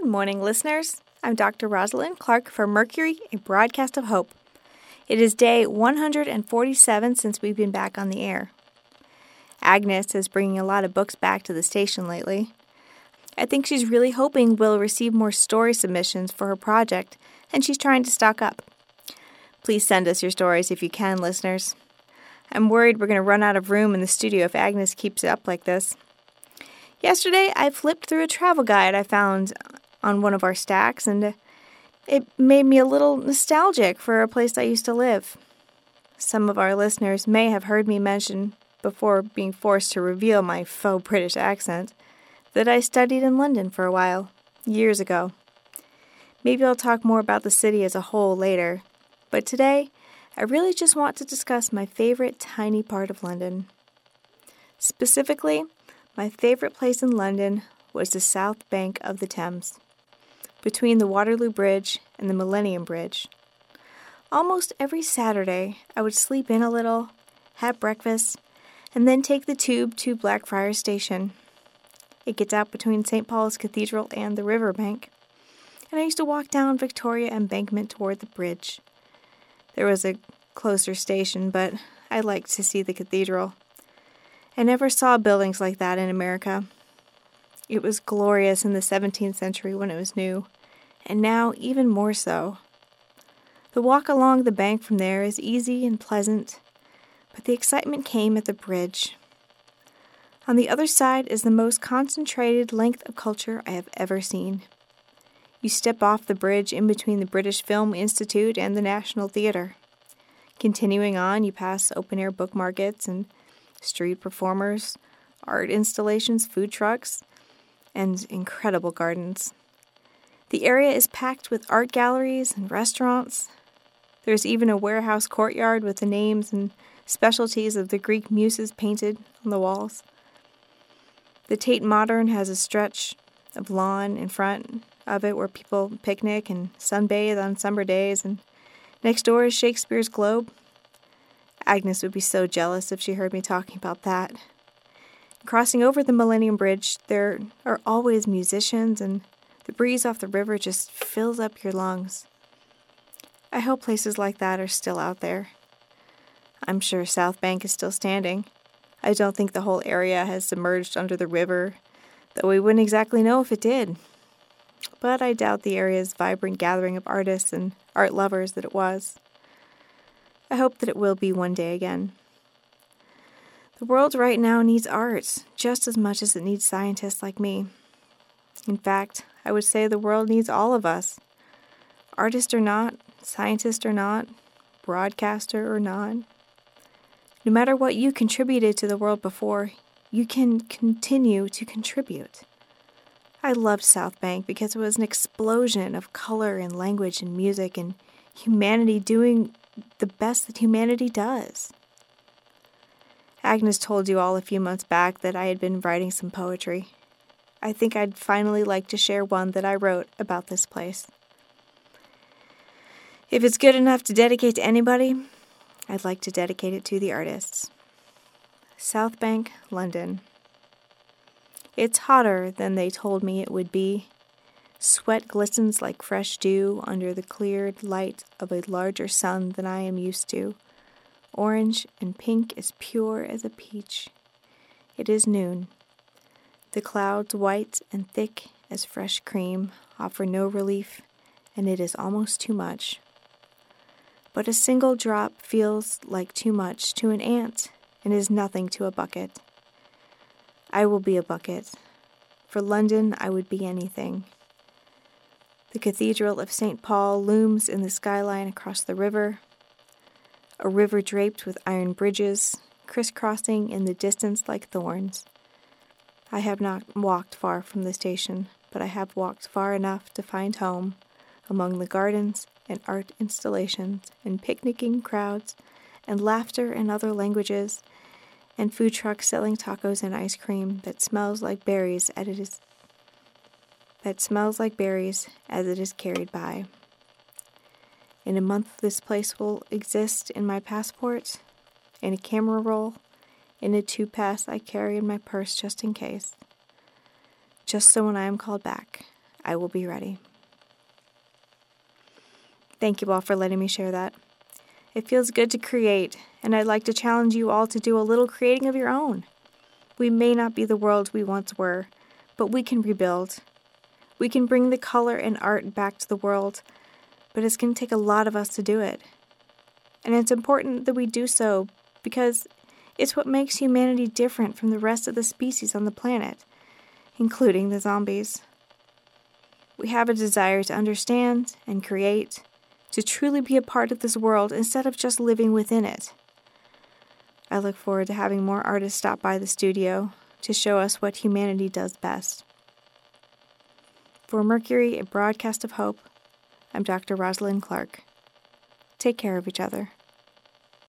Good morning, listeners. I'm Dr. Rosalind Clark for Mercury, a broadcast of hope. It is day 147 since we've been back on the air. Agnes is bringing a lot of books back to the station lately. I think she's really hoping we'll receive more story submissions for her project, and she's trying to stock up. Please send us your stories if you can, listeners. I'm worried we're going to run out of room in the studio if Agnes keeps it up like this. Yesterday, I flipped through a travel guide I found on one of our stacks, and it made me a little nostalgic for a place I used to live. Some of our listeners may have heard me mention, before being forced to reveal my faux British accent, that I studied in London for a while, years ago. Maybe I'll talk more about the city as a whole later, but today I really just want to discuss my favorite tiny part of London. Specifically, my favorite place in London was the south bank of the Thames, between the Waterloo Bridge and the Millennium Bridge. Almost every Saturday, I would sleep in a little, have breakfast, and then take the tube to Blackfriars Station. It gets out between St. Paul's Cathedral and the riverbank, and I used to walk down Victoria Embankment toward the bridge. There was a closer station, but I liked to see the cathedral. I never saw buildings like that in America. It was glorious in the 17th century when it was new, and now even more so. The walk along the bank from there is easy and pleasant, but the excitement came at the bridge. On the other side is the most concentrated length of culture I have ever seen. You step off the bridge in between the British Film Institute and the National Theatre. Continuing on, you pass open air book markets and street performers, art installations, food trucks, and incredible gardens. The area is packed with art galleries and restaurants. There's even a warehouse courtyard with the names and specialties of the Greek muses painted on the walls. The Tate Modern has a stretch of lawn in front of it where people picnic and sunbathe on summer days, and next door is Shakespeare's Globe, Agnes would be so jealous if she heard me talking about that. Crossing over the Millennium Bridge, there are always musicians, and the breeze off the river just fills up your lungs. I hope places like that are still out there. I'm sure South Bank is still standing. I don't think the whole area has submerged under the river, though we wouldn't exactly know if it did. But I doubt the area's vibrant gathering of artists and art lovers that it was. I hope that it will be one day again. The world right now needs art just as much as it needs scientists like me. In fact, I would say the world needs all of us. Artist or not, scientist or not, broadcaster or not. No matter what you contributed to the world before, you can continue to contribute. I loved South Bank because it was an explosion of color and language and music and humanity doing the best that humanity does. Agnes told you all a few months back that I had been writing some poetry. I think I'd finally like to share one that I wrote about this place. If it's good enough to dedicate to anybody, I'd like to dedicate it to the artists. South Bank, London. It's hotter than they told me it would be, Sweat glistens like fresh dew under the cleared light of a larger sun than I am used to. Orange and pink as pure as a peach. It is noon. The clouds, white and thick as fresh cream, offer no relief, and it is almost too much. But a single drop feels like too much to an ant and is nothing to a bucket. I will be a bucket. For London, I would be anything. The Cathedral of St. Paul looms in the skyline across the river, a river draped with iron bridges, crisscrossing in the distance like thorns. I have not walked far from the station, but I have walked far enough to find home among the gardens and art installations and picnicking crowds and laughter in other languages and food trucks selling tacos and ice cream that smells like berries as it is that smells like berries as it is carried by. In a month, this place will exist in my passport, in a camera roll, in a two pass I carry in my purse just in case. Just so when I am called back, I will be ready. Thank you all for letting me share that. It feels good to create, and I'd like to challenge you all to do a little creating of your own. We may not be the world we once were, but we can rebuild. We can bring the color and art back to the world, but it's going to take a lot of us to do it. And it's important that we do so because it's what makes humanity different from the rest of the species on the planet, including the zombies. We have a desire to understand and create, to truly be a part of this world instead of just living within it. I look forward to having more artists stop by the studio to show us what humanity does best. For Mercury, a broadcast of hope, I'm Dr. Rosalind Clark. Take care of each other.